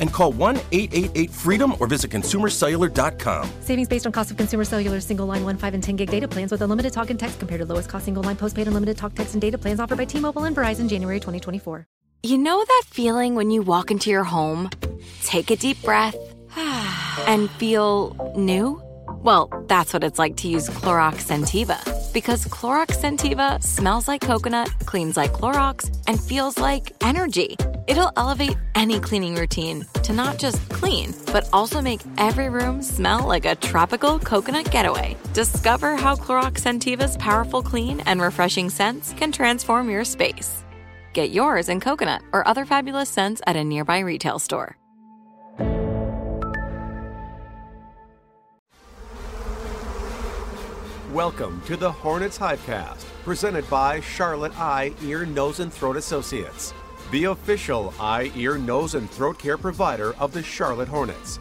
and call 1 888 freedom or visit consumercellular.com. Savings based on cost of consumer cellular single line 1, 5, and 10 gig data plans with unlimited talk and text compared to lowest cost single line postpaid unlimited talk, text, and data plans offered by T Mobile and Verizon January 2024. You know that feeling when you walk into your home, take a deep breath, and feel new? Well, that's what it's like to use Clorox Scentiva. Because Clorox Scentiva smells like coconut, cleans like Clorox, and feels like energy. It'll elevate any cleaning routine to not just clean, but also make every room smell like a tropical coconut getaway. Discover how Clorox Scentiva's powerful clean and refreshing scents can transform your space. Get yours in coconut or other fabulous scents at a nearby retail store. Welcome to the Hornets Hivecast, presented by Charlotte Eye, Ear, Nose, and Throat Associates, the official eye, ear, nose, and throat care provider of the Charlotte Hornets.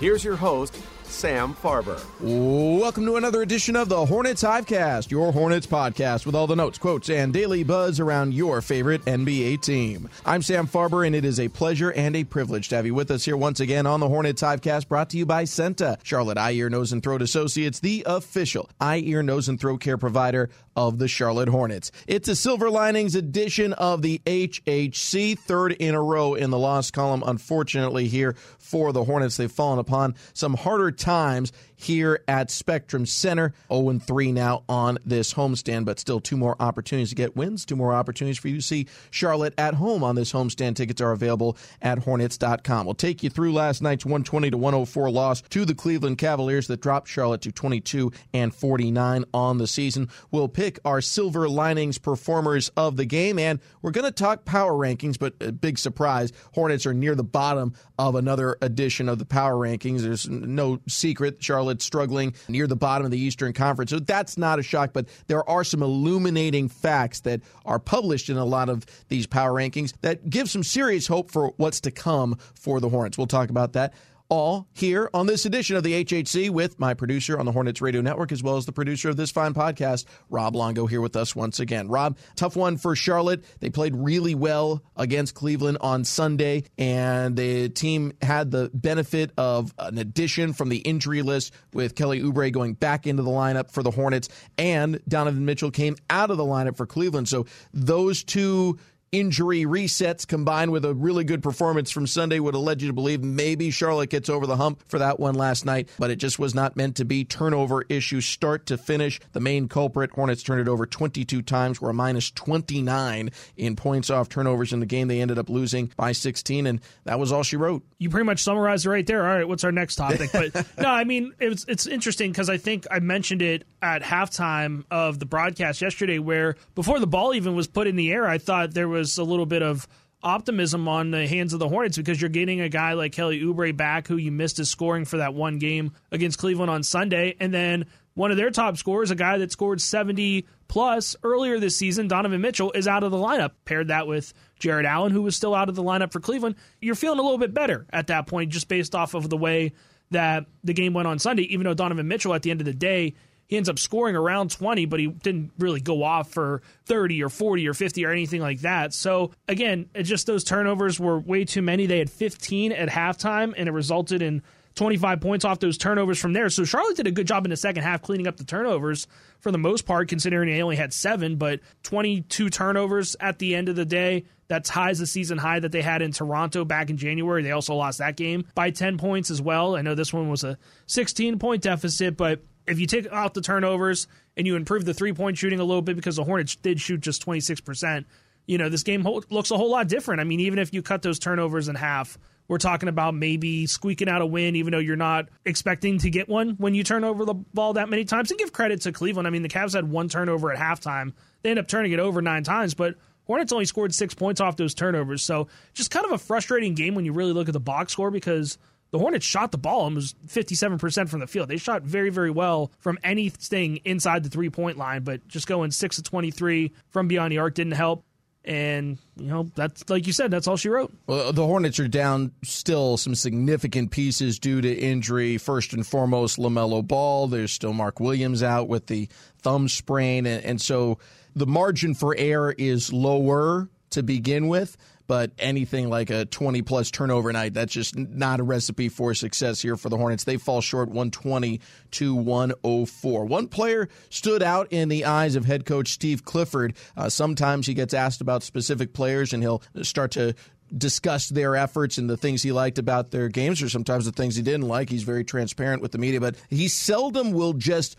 Here's your host, Sam Farber. Welcome to another edition of the Hornets Hivecast, your Hornets podcast with all the notes, quotes, and daily buzz around your favorite NBA team. I'm Sam Farber, and it is a pleasure and a privilege to have you with us here once again on the Hornets Hivecast, brought to you by Senta, Charlotte Eye, Ear, Nose, and Throat Associates, the official eye, ear, nose, and throat care provider of the Charlotte Hornets. It's a Silver Linings edition of the HHC, third in a row in the loss column, unfortunately, here for the Hornets. They've fallen upon some harder times here at Spectrum Center. 0 3 now on this homestand, but still two more opportunities to get wins, two more opportunities for you to see Charlotte at home on this homestand. Tickets are available at Hornets.com. We'll take you through last night's 120 to 104 loss to the Cleveland Cavaliers that dropped Charlotte to 22 and 49 on the season. We'll pick our silver linings performers of the game, and we're going to talk power rankings, but a big surprise Hornets are near the bottom of another edition of the power rankings. There's no secret Charlotte struggling near the bottom of the Eastern Conference. So that's not a shock, but there are some illuminating facts that are published in a lot of these power rankings that give some serious hope for what's to come for the Hornets. We'll talk about that all here on this edition of the HHC with my producer on the Hornets Radio Network, as well as the producer of this fine podcast, Rob Longo, here with us once again. Rob, tough one for Charlotte. They played really well against Cleveland on Sunday, and the team had the benefit of an addition from the injury list with Kelly Oubre going back into the lineup for the Hornets, and Donovan Mitchell came out of the lineup for Cleveland. So those two injury resets combined with a really good performance from Sunday would have led you to believe maybe Charlotte gets over the hump for that one last night, but it just was not meant to be. Turnover issue start to finish. The main culprit, Hornets turned it over 22 times, were a minus 29 in points off turnovers in the game. They ended up losing by 16, and that was all she wrote. You pretty much summarized it right there. All right, what's our next topic? But no, I mean, it's, it's interesting because I think I mentioned it at halftime of the broadcast yesterday where before the ball even was put in the air, I thought there was a little bit of optimism on the hands of the Hornets because you're getting a guy like Kelly Oubre back who you missed his scoring for that one game against Cleveland on Sunday, and then one of their top scorers, a guy that scored 70 plus earlier this season, Donovan Mitchell, is out of the lineup. Paired that with Jarrett Allen, who was still out of the lineup for Cleveland, you're feeling a little bit better at that point, just based off of the way that the game went on Sunday. Even though Donovan Mitchell, at the end of the day, he ends up scoring around 20, but he didn't really go off for 30 or 40 or 50 or anything like that. So again, just those turnovers were way too many. They had 15 at halftime, and it resulted in 25 points off those turnovers from there. So Charlotte did a good job in the second half cleaning up the turnovers for the most part, considering they only had seven, but 22 turnovers at the end of the day. That ties the season high that they had in Toronto back in January. They also lost that game by 10 points as well. I know this one was a 16 point deficit, but if you take out the turnovers and you improve the three point shooting a little bit because the Hornets did shoot just 26%, you know, this game looks a whole lot different. I mean, even if you cut those turnovers in half, we're talking about maybe squeaking out a win, even though you're not expecting to get one when you turn over the ball that many times. And give credit to Cleveland. I mean, the Cavs had one turnover at halftime. They end up turning it over nine times, but Hornets only scored six points off those turnovers. So just kind of a frustrating game when you really look at the box score because the Hornets shot the ball and was 57% from the field. They shot very, very well from anything inside the three point line, but just going 6 of 23 from beyond the arc didn't help. And, you know, that's like you said, that's all she wrote. Well, the Hornets are down still some significant pieces due to injury. First and foremost, LaMelo Ball. There's still Mark Williams out with the thumb sprain. And, and so the margin for error is lower to begin with but anything like a 20 plus turnover night, that's just not a recipe for success here for the Hornets. They fall short 120 to 104. One player stood out in the eyes of head coach Steve Clifford. Uh, sometimes he gets asked about specific players and he'll start to discuss their efforts and the things he liked about their games or sometimes the things he didn't like. He's very transparent with the media, but he seldom will just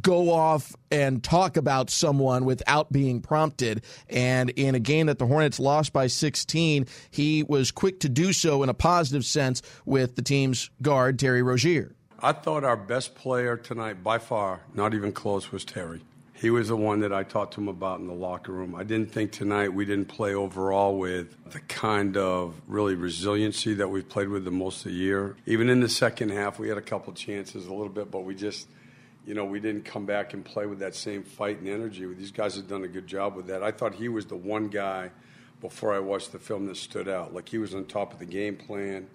go off and talk about someone without being prompted. And in a game that the Hornets lost by 16, he was quick to do so in a positive sense with the team's guard, Terry Rozier. I thought our best player tonight, by far, not even close, was Terry. He was the one that I talked to him about in the locker room. I didn't think tonight we didn't play overall with the kind of really resiliency that we've played with the most of the year. Even in the second half, we had a couple chances, a little bit, but we just – you know, we didn't come back and play with that same fight and energy. These guys have done a good job with that. I thought he was the one guy before I watched the film that stood out. Like he was on top of the game plan.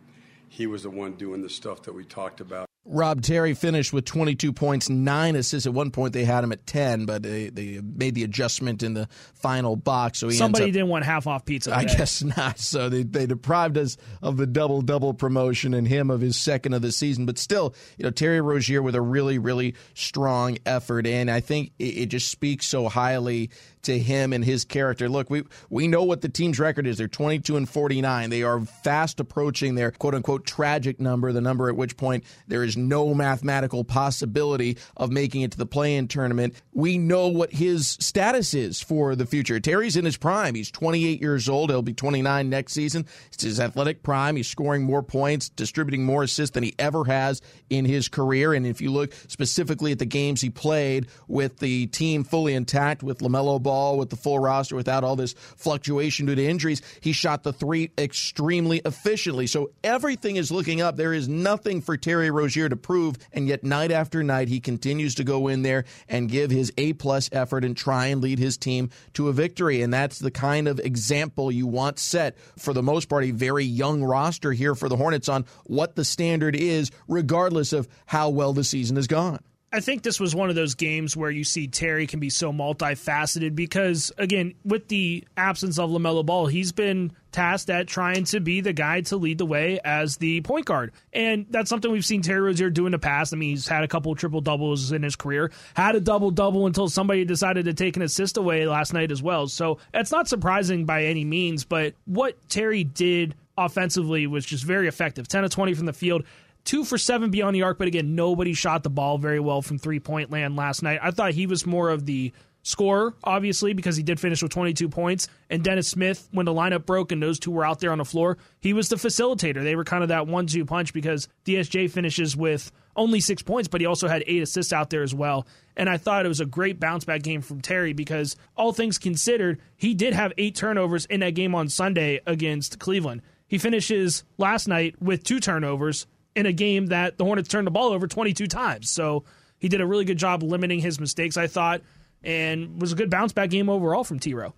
He was the one doing the stuff that we talked about. Rob Terry finished with 22 points, nine assists. At one point, they had him at 10, but they, they made the adjustment in the final box. So somebody up, didn't want half off pizza. Today. I guess not. So they, they deprived us of the double double promotion and him of his second of the season. But still, you know, Terry Rozier with a really really strong effort, and I think it, it just speaks so highly to him and his character. Look, we we know what the team's record is. They're 22 and 49. They are fast approaching their quote unquote tragic number, the number at which point there is no mathematical possibility of making it to the play-in tournament. We know what his status is for the future. Terry's in his prime. He's 28 years old. He'll be 29 next season. It's his athletic prime. He's scoring more points, distributing more assists than he ever has in his career. And if you look specifically at the games he played with the team fully intact with LaMelo Ball ball with the full roster without all this fluctuation due to injuries. He shot the three extremely efficiently. So everything is looking up. There is nothing for Terry Rozier to prove, and yet night after night he continues to go in there and give his A plus effort and try and lead his team to a victory. And that's the kind of example you want set for the most part a very young roster here for the Hornets on what the standard is, regardless of how well the season has gone. I think this was one of those games where you see Terry can be so multifaceted because, again, with the absence of LaMelo Ball, he's been tasked at trying to be the guy to lead the way as the point guard. And that's something we've seen Terry Rozier do in the past. I mean, he's had a couple triple doubles in his career, had a double double until somebody decided to take an assist away last night as well. So it's not surprising by any means, but what Terry did offensively was just very effective 10 of 20 from the field two for seven beyond the arc, but again, nobody shot the ball very well from three point land last night. I thought he was more of the scorer, obviously, because he did finish with 22 points. And Dennis Smith, when the lineup broke and those two were out there on the floor, he was the facilitator. They were kind of that one two punch because DSJ finishes with only six points, but he also had eight assists out there as well. And I thought it was a great bounce back game from Terry because, all things considered, he did have eight turnovers in that game on Sunday against Cleveland. He finishes last night with two turnovers in a game that the Hornets turned the ball over 22 times. So he did a really good job limiting his mistakes, I thought, and was a good bounce back game overall from T Row.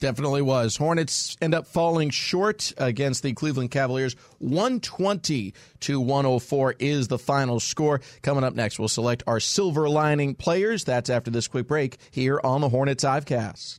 Definitely was. Hornets end up falling short against the Cleveland Cavaliers. 120 to 104 is the final score. Coming up next, we'll select our silver lining players. That's after this quick break here on the Hornets Hivecast.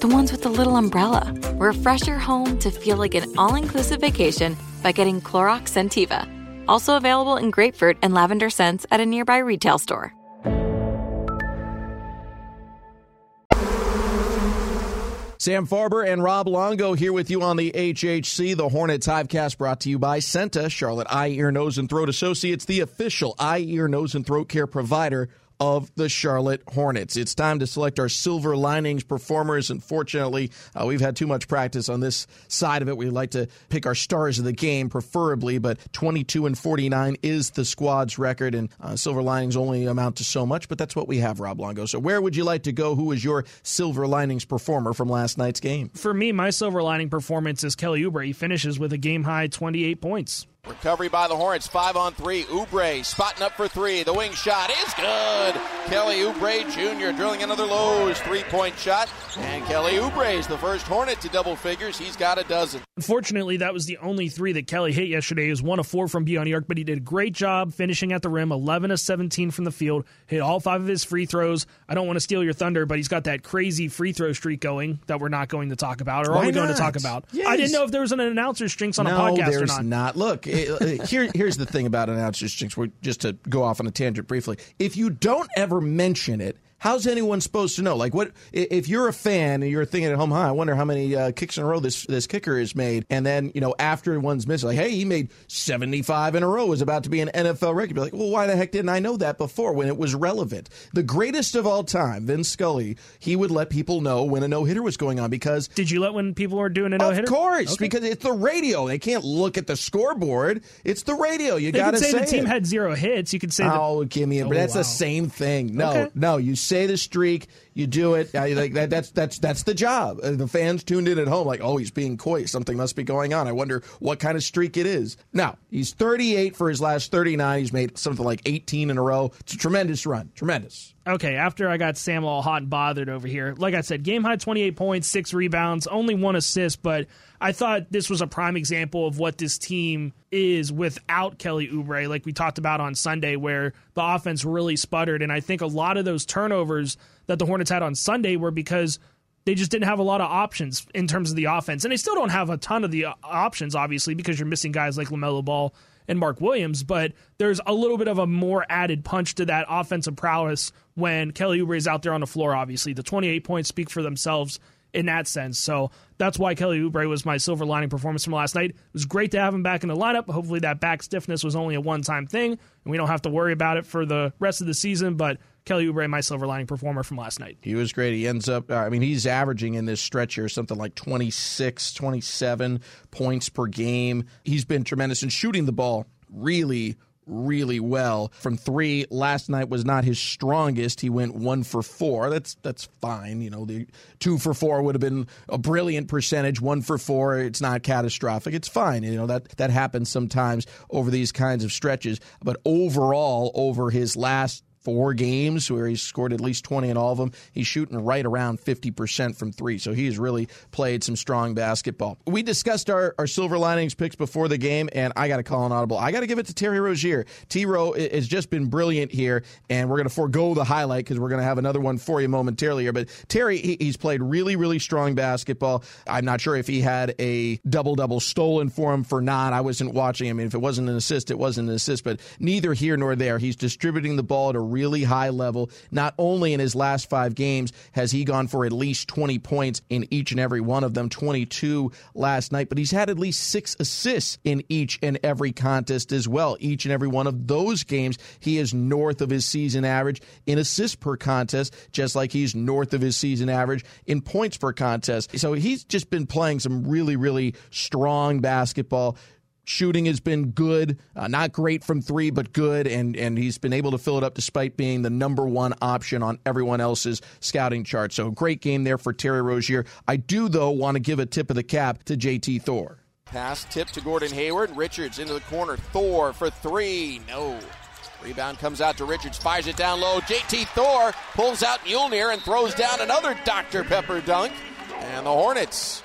The ones with the little umbrella. Refresh your home to feel like an all inclusive vacation by getting Clorox Scentiva. Also available in grapefruit and lavender scents at a nearby retail store. Sam Farber and Rob Longo here with you on the HHC, the Hornets Hivecast brought to you by Senta, Charlotte Eye, Ear, Nose, and Throat Associates, the official eye, ear, nose, and throat care provider of the Charlotte Hornets. It's time to select our silver linings performers. Unfortunately, uh, we've had too much practice on this side of it. We like to pick our stars of the game, preferably, but 22 and 49 is the squad's record, and uh, silver linings only amount to so much, but that's what we have, Rob Longo. So, where would you like to go? Who was your silver linings performer from last night's game? For me, my silver lining performance is Kelly Oubre. He finishes with a game high 28 points. Recovery by the Hornets, five on three. Oubre spotting up for three. The wing shot is good. Kelly Oubre Jr. drilling another Lowe's three point shot. And Kelly Oubre is the first Hornet to double figures. He's got a dozen. Unfortunately, that was the only three that Kelly hit yesterday. He was one of four from beyond the arc, but he did a great job finishing at the rim, 11 of 17 from the field, hit all five of his free throws. I don't want to steal your thunder, but he's got that crazy free throw streak going that we're not going to talk about, or Why are we going to talk about? Yes. I didn't know if there was an announcer's strings on no, a podcast there's or not. not. Look, here, here's the thing about announcers, jinx. we're- Just to go off on a tangent briefly, if you don't ever mention it, how's anyone supposed to know? Like, what if you're a fan and you're thinking at home? Huh, I wonder how many uh, kicks in a row this this kicker has made, and then you know after one's missed, like, hey, he made 75 in a row, is about to be an NFL record. Be like, well, why the heck didn't I know that before when it was relevant? The greatest of all time, Vince Scully, he would let people know when a no hitter was going on because Did you let when people were doing a no hitter? of course, because it's the radio. They can't look at the scoreboard. It's the radio. You got to say, the team it. had zero hits. You could say that. Oh, give me a. Oh, But that's wow. the same thing. No, Okay. no. You say the streak. You do it. I, like that, that's that's that's the job. Uh, The fans tuned in at home, like, oh, he's being coy. Something must be going on. I wonder what kind of streak it is. Now he's 38 for his last 39. He's made something like 18 in a row. It's a tremendous run. Tremendous. Okay, after I got Sam all hot and bothered over here, like I said, game high 28 points, six rebounds, only one assist, but I thought this was a prime example of what this team is without Kelly Oubre, like we talked about on Sunday, where the offense really sputtered. And I think a lot of those turnovers that the Hornets had on Sunday were because they just didn't have a lot of options in terms of the offense. And they still don't have a ton of the options, obviously, because you're missing guys like LaMelo Ball and Mark Williams, but there's a little bit of a more added punch to that offensive prowess when Kelly Oubre is out there on the floor, obviously. The 28 points speak for themselves in that sense. So that's why Kelly Oubre was my silver lining performance from last night. It was great to have him back in the lineup. Hopefully that back stiffness was only a one-time thing, and we don't have to worry about it for the rest of the season, but Kelly Oubre, my silver lining performer from last night. He was great. He ends up, uh, I mean, he's averaging in this stretch here something like 26, 27 points per game. He's been tremendous in shooting the ball really, really well. From three, last night was not his strongest. He went one for four. That's that's fine. You know, the two for four would have been a brilliant percentage. One for four, it's not catastrophic. It's fine. You know, that that happens sometimes over these kinds of stretches. But overall, over his last four games where he's scored at least 20 in all of them. He's shooting right around 50% from three. So he's really played some strong basketball. We discussed our, our silver linings picks before the game, and I got to call an audible. I got to give it to Terry Rozier. T Row has just been brilliant here, and we're going to forego the highlight because we're going to have another one for you momentarily here. But Terry, he, he's played really, really strong basketball. I'm not sure if he had a double double stolen for him for not. I wasn't watching. I mean, if it wasn't an assist, it wasn't an assist, but neither here nor there. He's distributing the ball a really high level. Not only in his last five games has he gone for at least 20 points in each and every one of them, 22 last night, but he's had at least six assists in each and every contest as well. Each and every one of those games, he is north of his season average in assists per contest, just like he's north of his season average in points per contest. So he's just been playing some really, really strong basketball shooting has been good, uh, not great from three, but good, and and he's been able to fill it up despite being the number one option on everyone else's scouting chart. So great game there for Terry Rozier. I do though want to give a tip of the cap to JT Thor. Pass tip to Gordon Hayward. Richards into the corner. Thor for three. No. Rebound comes out to Richards, fires it down low. JT Thor pulls out Mjolnir and throws down another Dr. Pepper dunk. And the Hornets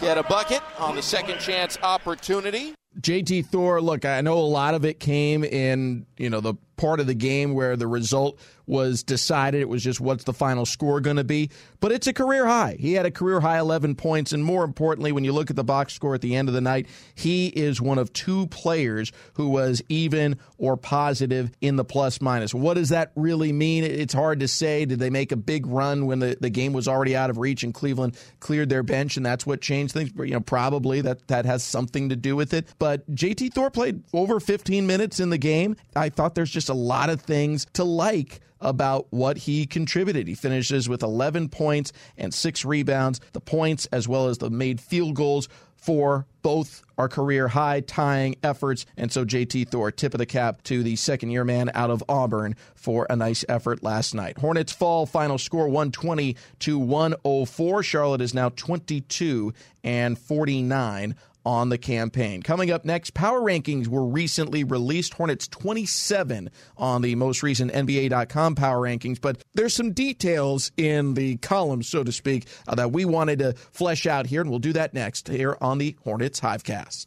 get a bucket on the second chance opportunity. JT Thor, look, I know a lot of it came in, you know, the part of the game where the result was decided. It was just what's the final score going to be. But it's a career high. He had a career high 11 points. And more importantly, when you look at the box score at the end of the night, he is one of two players who was even or positive in the plus minus. What does that really mean? It's hard to say. Did they make a big run when the, the game was already out of reach and Cleveland cleared their bench and that's what changed things? You know, probably that, that has something to do with it. But JT Thor played over 15 minutes in the game. I thought there's just a lot of things to like about what he contributed. He finishes with 11 points and six rebounds. The points, as well as the made field goals, for both our career high tying efforts. And so JT Thor, tip of the cap to the second year man out of Auburn for a nice effort last night. Hornets fall final score 120 to 104. Charlotte is now 22 and 49 on the campaign. Coming up next, power rankings were recently released. Hornets 27 on the most recent NBA.com power rankings, but there's some details in the column, so to speak, uh, that we wanted to flesh out here, and we'll do that next here on the Hornets Hivecast.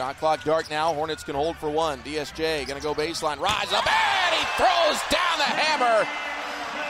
Shot clock dark now. Hornets can hold for one. DSJ going to go baseline. Rise up and he throws down the hammer.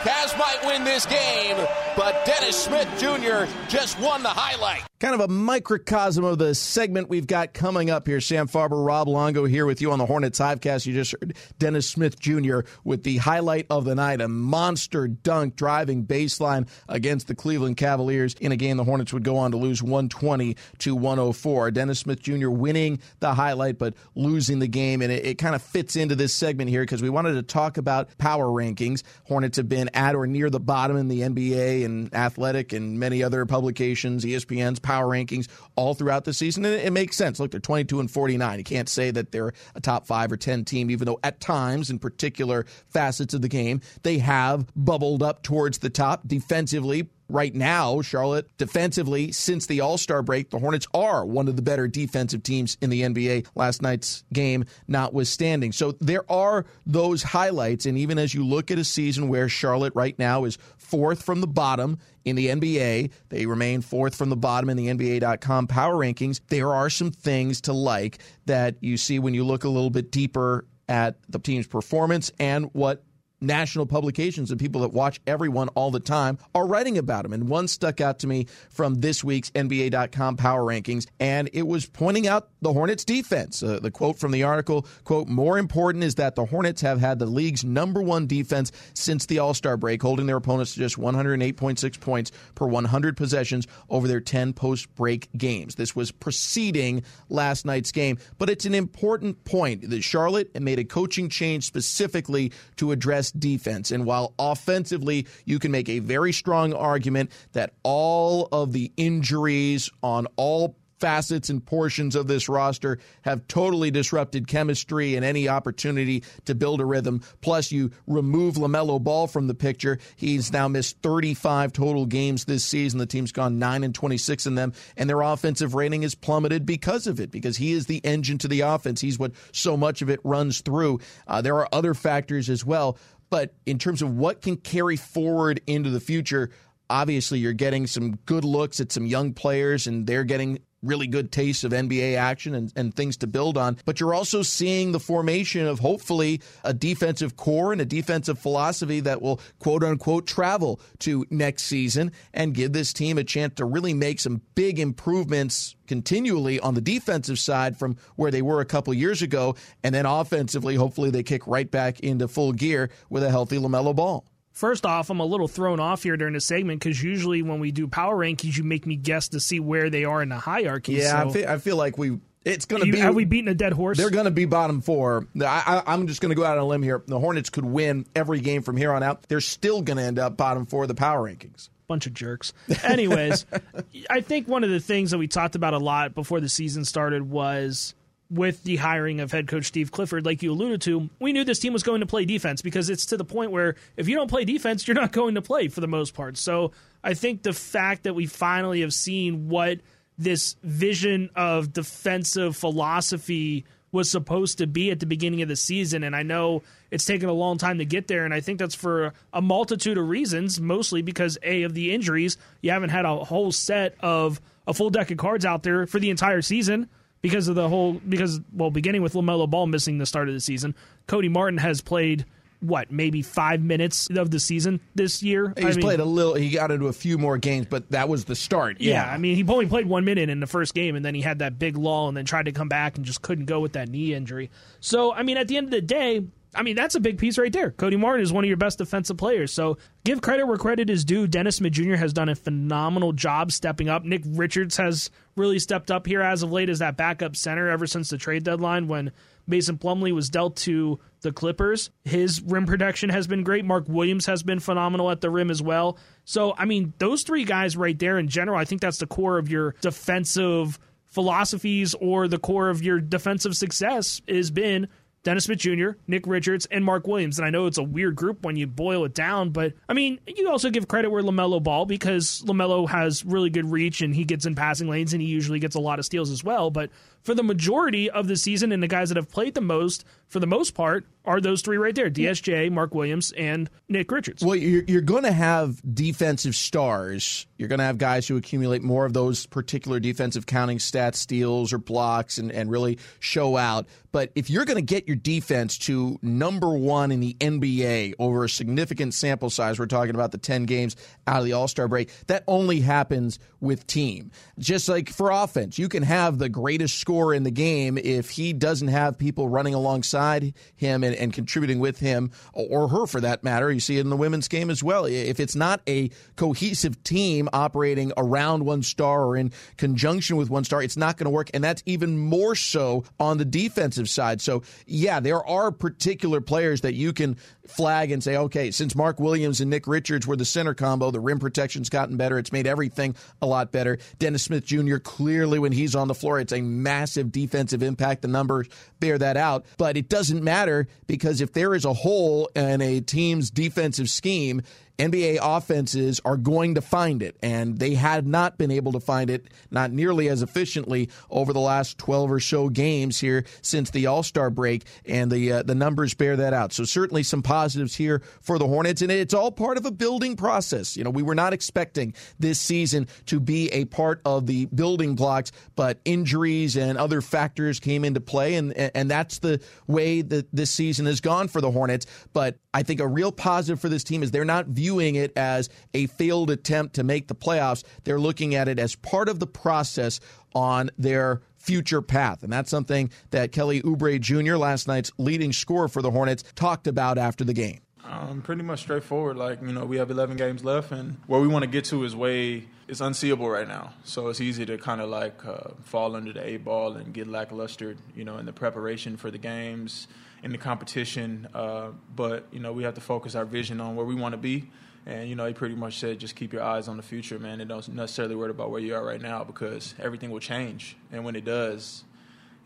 Cavs might win this game, but Dennis Smith Jr. just won the highlight. kind of a microcosm of the segment we've got coming up here. Sam Farber, Rob Longo here with you on the Hornets Hivecast. You just heard Dennis Smith Jr. with the highlight of the night, a monster dunk driving baseline against the Cleveland Cavaliers in a game the Hornets would go on to lose 120 to 104. Dennis Smith Jr. winning the highlight, but losing the game. And it, it kind of fits into this segment here because we wanted to talk about power rankings. Hornets have been at or near the bottom in the NBA and Athletic and many other publications, ESPN's power rankings all throughout the season. And it, makes sense. Look, they're 22 and 49. You can't say that they're a top five or 10 team, even though at times, in particular facets of the game, they have bubbled up towards the top defensively right now, Charlotte, defensively, since the All Star break, the Hornets are one of the better defensive teams in the NBA. Last night's game notwithstanding. So there are those highlights. And even as you look at a season where Charlotte right now is fourth from the bottom in the NBA, they remain fourth from the bottom in the NBA.com power rankings. There are some things to like that you see when you look a little bit deeper at the team's performance and what national publications and people that watch everyone all the time are writing about him. And one stuck out to me from this week's NBA.com power rankings, and it was pointing out the Hornets defense. Uh, the quote from the article, quote, more important is that the Hornets have had the league's number one defense since the All-Star break, holding their opponents to just 108.6 points per 100 possessions over their 10 post-break games. This was preceding last night's game, but it's an important point that Charlotte made a coaching change specifically to address defense. And while offensively, you can make a very strong argument that all of the injuries on all facets and portions of this roster have totally disrupted chemistry and any opportunity to build a rhythm. Plus, you remove LaMelo Ball from the picture. He's now missed 35 total games this season. The team's gone 9 and 26 in them, and their offensive rating is plummeted because of it, because he is the engine to the offense. He's what so much of it runs through. Uh, there are other factors as well. But in terms of what can carry forward into the future, obviously you're getting some good looks at some young players and they're getting really good taste of NBA action and, and things to build on. But you're also seeing the formation of hopefully a defensive core and a defensive philosophy that will quote unquote travel to next season and give this team a chance to really make some big improvements continually on the defensive side from where they were a couple years ago. And then offensively, hopefully they kick right back into full gear with a healthy LaMelo ball. First off, I'm a little thrown off here during the segment because usually when we do power rankings, you make me guess to see where they are in the hierarchy. Yeah, so I, feel, I feel like we it's going to be. Are we beating a dead horse? They're going to be bottom four. I, am just going to go out on a limb here. The Hornets could win every game from here on out. They're still going to end up bottom four of the power rankings. Bunch of jerks. Anyways, I think one of the things that we talked about a lot before the season started was with the hiring of head coach Steve Clifford, like you alluded to, we knew this team was going to play defense because it's to the point where if you don't play defense, you're not going to play for the most part. So I think the fact that we finally have seen what this vision of defensive philosophy was supposed to be at the beginning of the season. And I know it's taken a long time to get there. And I think that's for a multitude of reasons, mostly because, A, of the injuries. You haven't had a whole set of a full deck of cards out there for the entire season because of the whole because well, beginning with Lamelo Ball missing the start of the season, Cody Martin has played what maybe five minutes of the season this year. He's I mean, played a little. He got into a few more games, but that was the start. Yeah. yeah, I mean, he only played one minute in the first game, and then he had that big lull, and then tried to come back and just couldn't go with that knee injury. So, I mean, at the end of the day, I mean, that's a big piece right there. Cody Martin is one of your best defensive players. So give credit where credit is due. Dennis Smith Jr. has done a phenomenal job stepping up. Nick Richards has really stepped up here as of late as that backup center ever since the trade deadline when Mason Plumlee was dealt to the Clippers. His rim protection has been great. Mark Williams has been phenomenal at the rim as well. So, I mean, those three guys right there in general, I think that's the core of your defensive philosophies or the core of your defensive success has been Dennis Smith Jr., Nick Richards, and Mark Williams. And I know it's a weird group when you boil it down, but I mean, you also give credit where LaMelo Ball because LaMelo has really good reach and he gets in passing lanes and he usually gets a lot of steals as well. But for the majority of the season and the guys that have played the most, for the most part, are those three right there DSJ, Mark Williams, and Nick Richards. Well, you're, you're going to have defensive stars. You're going to have guys who accumulate more of those particular defensive counting stats, steals, or blocks, and, and really show out. But if you're going to get your defense to number one in the NBA over a significant sample size, we're talking about the 10 games out of the All Star break, that only happens with team. Just like for offense, you can have the greatest in the game if he doesn't have people running alongside him and, and contributing with him or her for that matter. You see it in the women's game as well. If it's not a cohesive team operating around one star or in conjunction with one star, it's not going to work. And that's even more so on the defensive side. So, yeah, there are particular players that you can flag and say, okay, since Mark Williams and Nick Richards were the center combo, the rim protection's gotten better. It's made everything a lot better. Dennis Smith Jr., clearly, when he's on the floor, it's a massive defensive impact. The numbers bear that out. But it doesn't matter because if there is a hole in a team's defensive scheme, NBA offenses are going to find it, and they had not been able to find it not nearly as efficiently over the last 12 or so games here since the All Star break, and the uh, the numbers bear that out. So certainly some positives here for the Hornets, and it's all part of a building process. You know, we were not expecting this season to be a part of the building blocks, but injuries and other factors came into play, and and that's the way that this season has gone for the Hornets. But I think a real positive for this team is they're not viewing it as a failed attempt to make the playoffs. They're looking at it as part of the process on their future path. And that's something that Kelly Oubre Jr., last night's leading scorer for the Hornets, talked about after the game. Um, pretty much straightforward. Like, you know, we have 11 games left, and where we want to get to is way, it's unseeable right now. So it's easy to kind of like uh, fall under the eight ball and get lackluster, you know, in the preparation for the games in the competition. Uh, but you know, we have to focus our vision on where we want to be. And you know, he pretty much said, just keep your eyes on the future, man, and don't necessarily worry about where you are right now because everything will change. And when it does,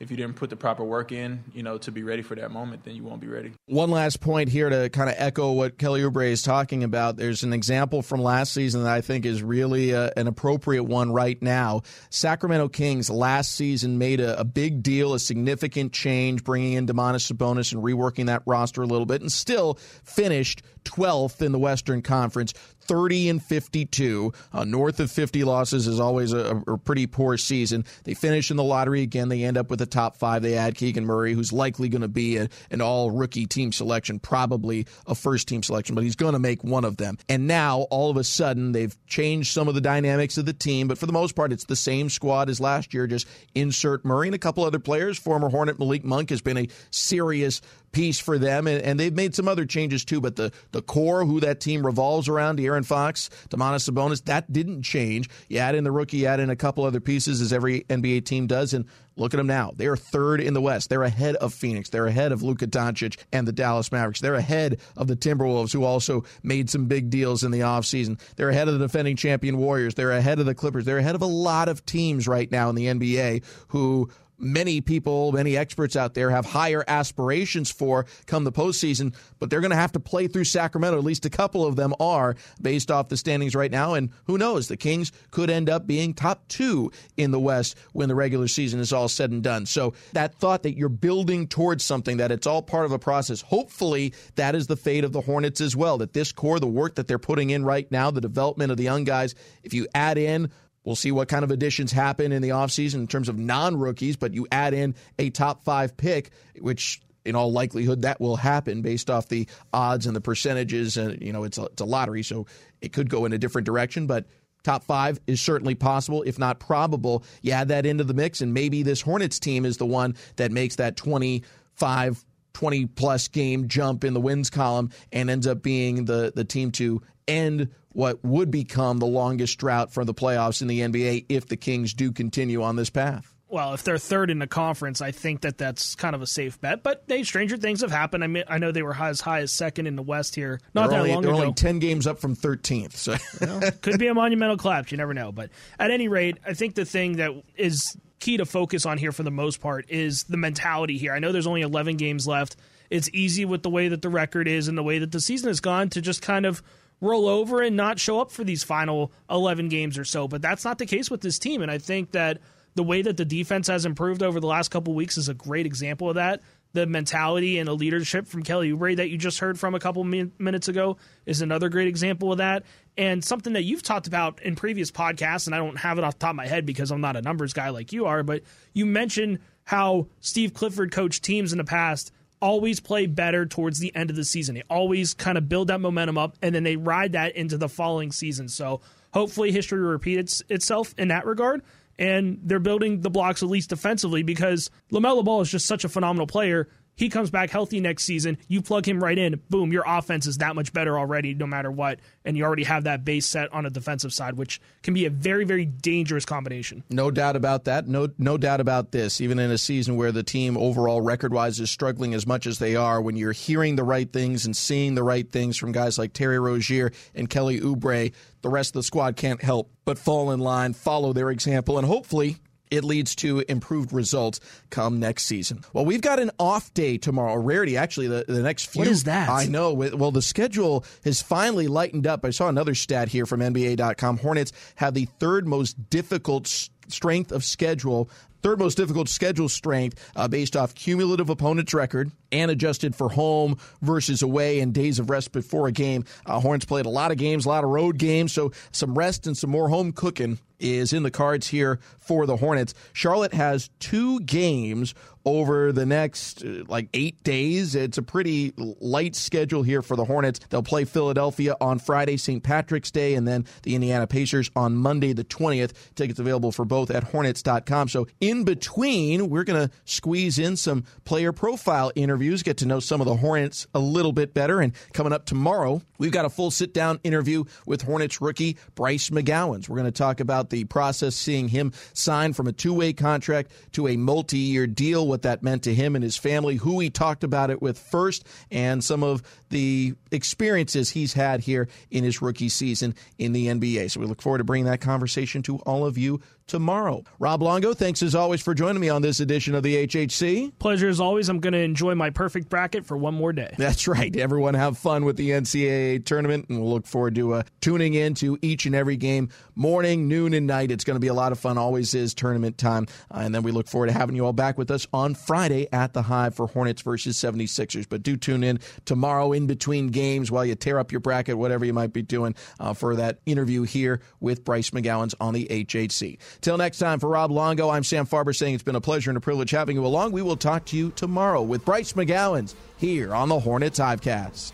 if you didn't put the proper work in, you know, to be ready for that moment, then you won't be ready. One last point here to kind of echo what Kelly Oubre is talking about. There's an example from last season that I think is really uh, an appropriate one right now. Sacramento Kings last season made a, a big deal, a significant change, bringing in Domantas Sabonis and reworking that roster a little bit, and still finished 12th in the Western Conference, 30 and 52. Uh, north of 50 losses is always a, a, pretty poor season. They finish in the lottery again. They end up with a top five. They add Keegan Murray, who's likely going to be a, an all rookie team selection, probably a first team selection, but he's going to make one of them. And now, all of a sudden, they've changed some of the dynamics of the team, but for the most part, it's the same squad as last year. Just insert Murray and a couple other players. Former Hornet Malik Monk has been a serious piece for them, and, and, they've made some other changes too. But the the core, who that team revolves around, De'Aaron Fox, Domantas Sabonis, that didn't change. You add in the rookie, add in a couple other pieces, as every NBA team does, and look at them now. They're third in the West. They're ahead of Phoenix. They're ahead of Luka Doncic and the Dallas Mavericks. They're ahead of the Timberwolves, who also made some big deals in the offseason. They're ahead of the defending champion Warriors. They're ahead of the Clippers. They're ahead of a lot of teams right now in the NBA who many people, many experts out there have higher aspirations for come the postseason, but they're going to have to play through Sacramento. At least a couple of them are based off the standings right now. And who knows? The Kings could end up being top two in the West when the regular season is all said and done. So that thought that you're building towards something, that it's all part of a process, hopefully that is the fate of the Hornets as well. That this core, the work that they're putting in right now, the development of the young guys, if you add in We'll see what kind of additions happen in the offseason in terms of non rookies, but you add in a top five pick, which in all likelihood that will happen based off the odds and the percentages. And, you know, it's a, it's a lottery, so it could go in a different direction, but top five is certainly possible, if not probable. You add that into the mix, and maybe this Hornets team is the one that makes that 25 20 plus game jump in the wins column and ends up being the, the team to end what would become the longest drought from the playoffs in the NBA if the Kings do continue on this path. Well, if they're third in the conference, I think that that's kind of a safe bet. But hey, stranger things have happened. I mean, I know they were as high as second in the West here not they're that only, long they're ago. only ten games up from thirteenth. So well, could be a monumental collapse. You never know. But at any rate, I think the thing that is key to focus on here for the most part is the mentality here. I know there's only 11 games left. It's easy with the way that the record is and the way that the season has gone to just kind of roll over and not show up for these final 11 games or so. But that's not the case with this team. And I think that the way that the defense has improved over the last couple weeks is a great example of that. The mentality and the leadership from Kelly Oubre that you just heard from a couple min- minutes ago is another great example of that. And something that you've talked about in previous podcasts, and I don't have it off the top of my head because I'm not a numbers guy like you are, but you mentioned how Steve Clifford coached teams in the past always play better towards the end of the season. They always kind of build that momentum up and then they ride that into the following season. So hopefully history repeats itself in that regard and they're building the blocks at least defensively because LaMelo Ball is just such a phenomenal player. He comes back healthy next season. You plug him right in. Boom, your offense is that much better already, no matter what. And you already have that base set on a defensive side, which can be a very, very dangerous combination. No doubt about that. No, no doubt about this. Even in a season where the team overall record wise is struggling as much as they are, when you're hearing the right things and seeing the right things from guys like Terry Rozier and Kelly Oubre, the rest of the squad can't help but fall in line, follow their example, and hopefully it leads to improved results come next season. Well, we've got an off day tomorrow, a rarity actually. The, the next few. What is that? I know. Well, the schedule has finally lightened up. I saw another stat here from NBA.com. Hornets have the third most difficult strength of schedule third most difficult schedule strength uh, based off cumulative opponent's record and adjusted for home versus away and days of rest before a game. Uh, Horns played a lot of games, a lot of road games, so some rest and some more home cooking is in the cards here for the Hornets. Charlotte has two games over the next uh, like eight days. It's a pretty light schedule here for the Hornets. They'll play Philadelphia on Friday, St. Patrick's Day, and then the Indiana Pacers on Monday, the 20th. Tickets available for both at Hornets.com. So in between, we're going to squeeze in some player profile interviews, get to know some of the Hornets a little bit better. And coming up tomorrow, we've got a full sit down interview with Hornets rookie Bryce McGowens. We're going to talk about the process seeing him sign from a two way contract to a multi year deal what that meant to him and his family, who he talked about it with first, and some of the experiences he's had here in his rookie season in the NBA. So we look forward to bringing that conversation to all of you tomorrow. Rob Longo, thanks as always for joining me on this edition of the HHC. Pleasure as always. I'm going to enjoy my perfect bracket for one more day. That's right. Everyone have fun with the NCAA tournament, and we'll look forward to uh, tuning in to each and every game, morning, noon, and night. It's going to be a lot of fun. Always is tournament time. Uh, and then we look forward to having you all back with us on Friday at the Hive for Hornets versus 76ers. But do tune in tomorrow in between games while you tear up your bracket, whatever you might be doing, uh, for that interview here with Bryce McGowens on the HHC. Till next time, for Rob Longo, I'm Sam Farber saying it's been a pleasure and a privilege having you along. We will talk to you tomorrow with Bryce McGowens here on the Hornets Hivecast.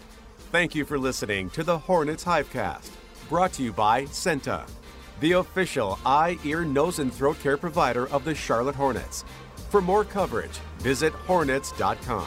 Thank you for listening to the Hornets Hivecast, brought to you by CEENTA, the official eye, ear, nose, and throat care provider of the Charlotte Hornets. For more coverage, visit hornets.com.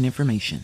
information.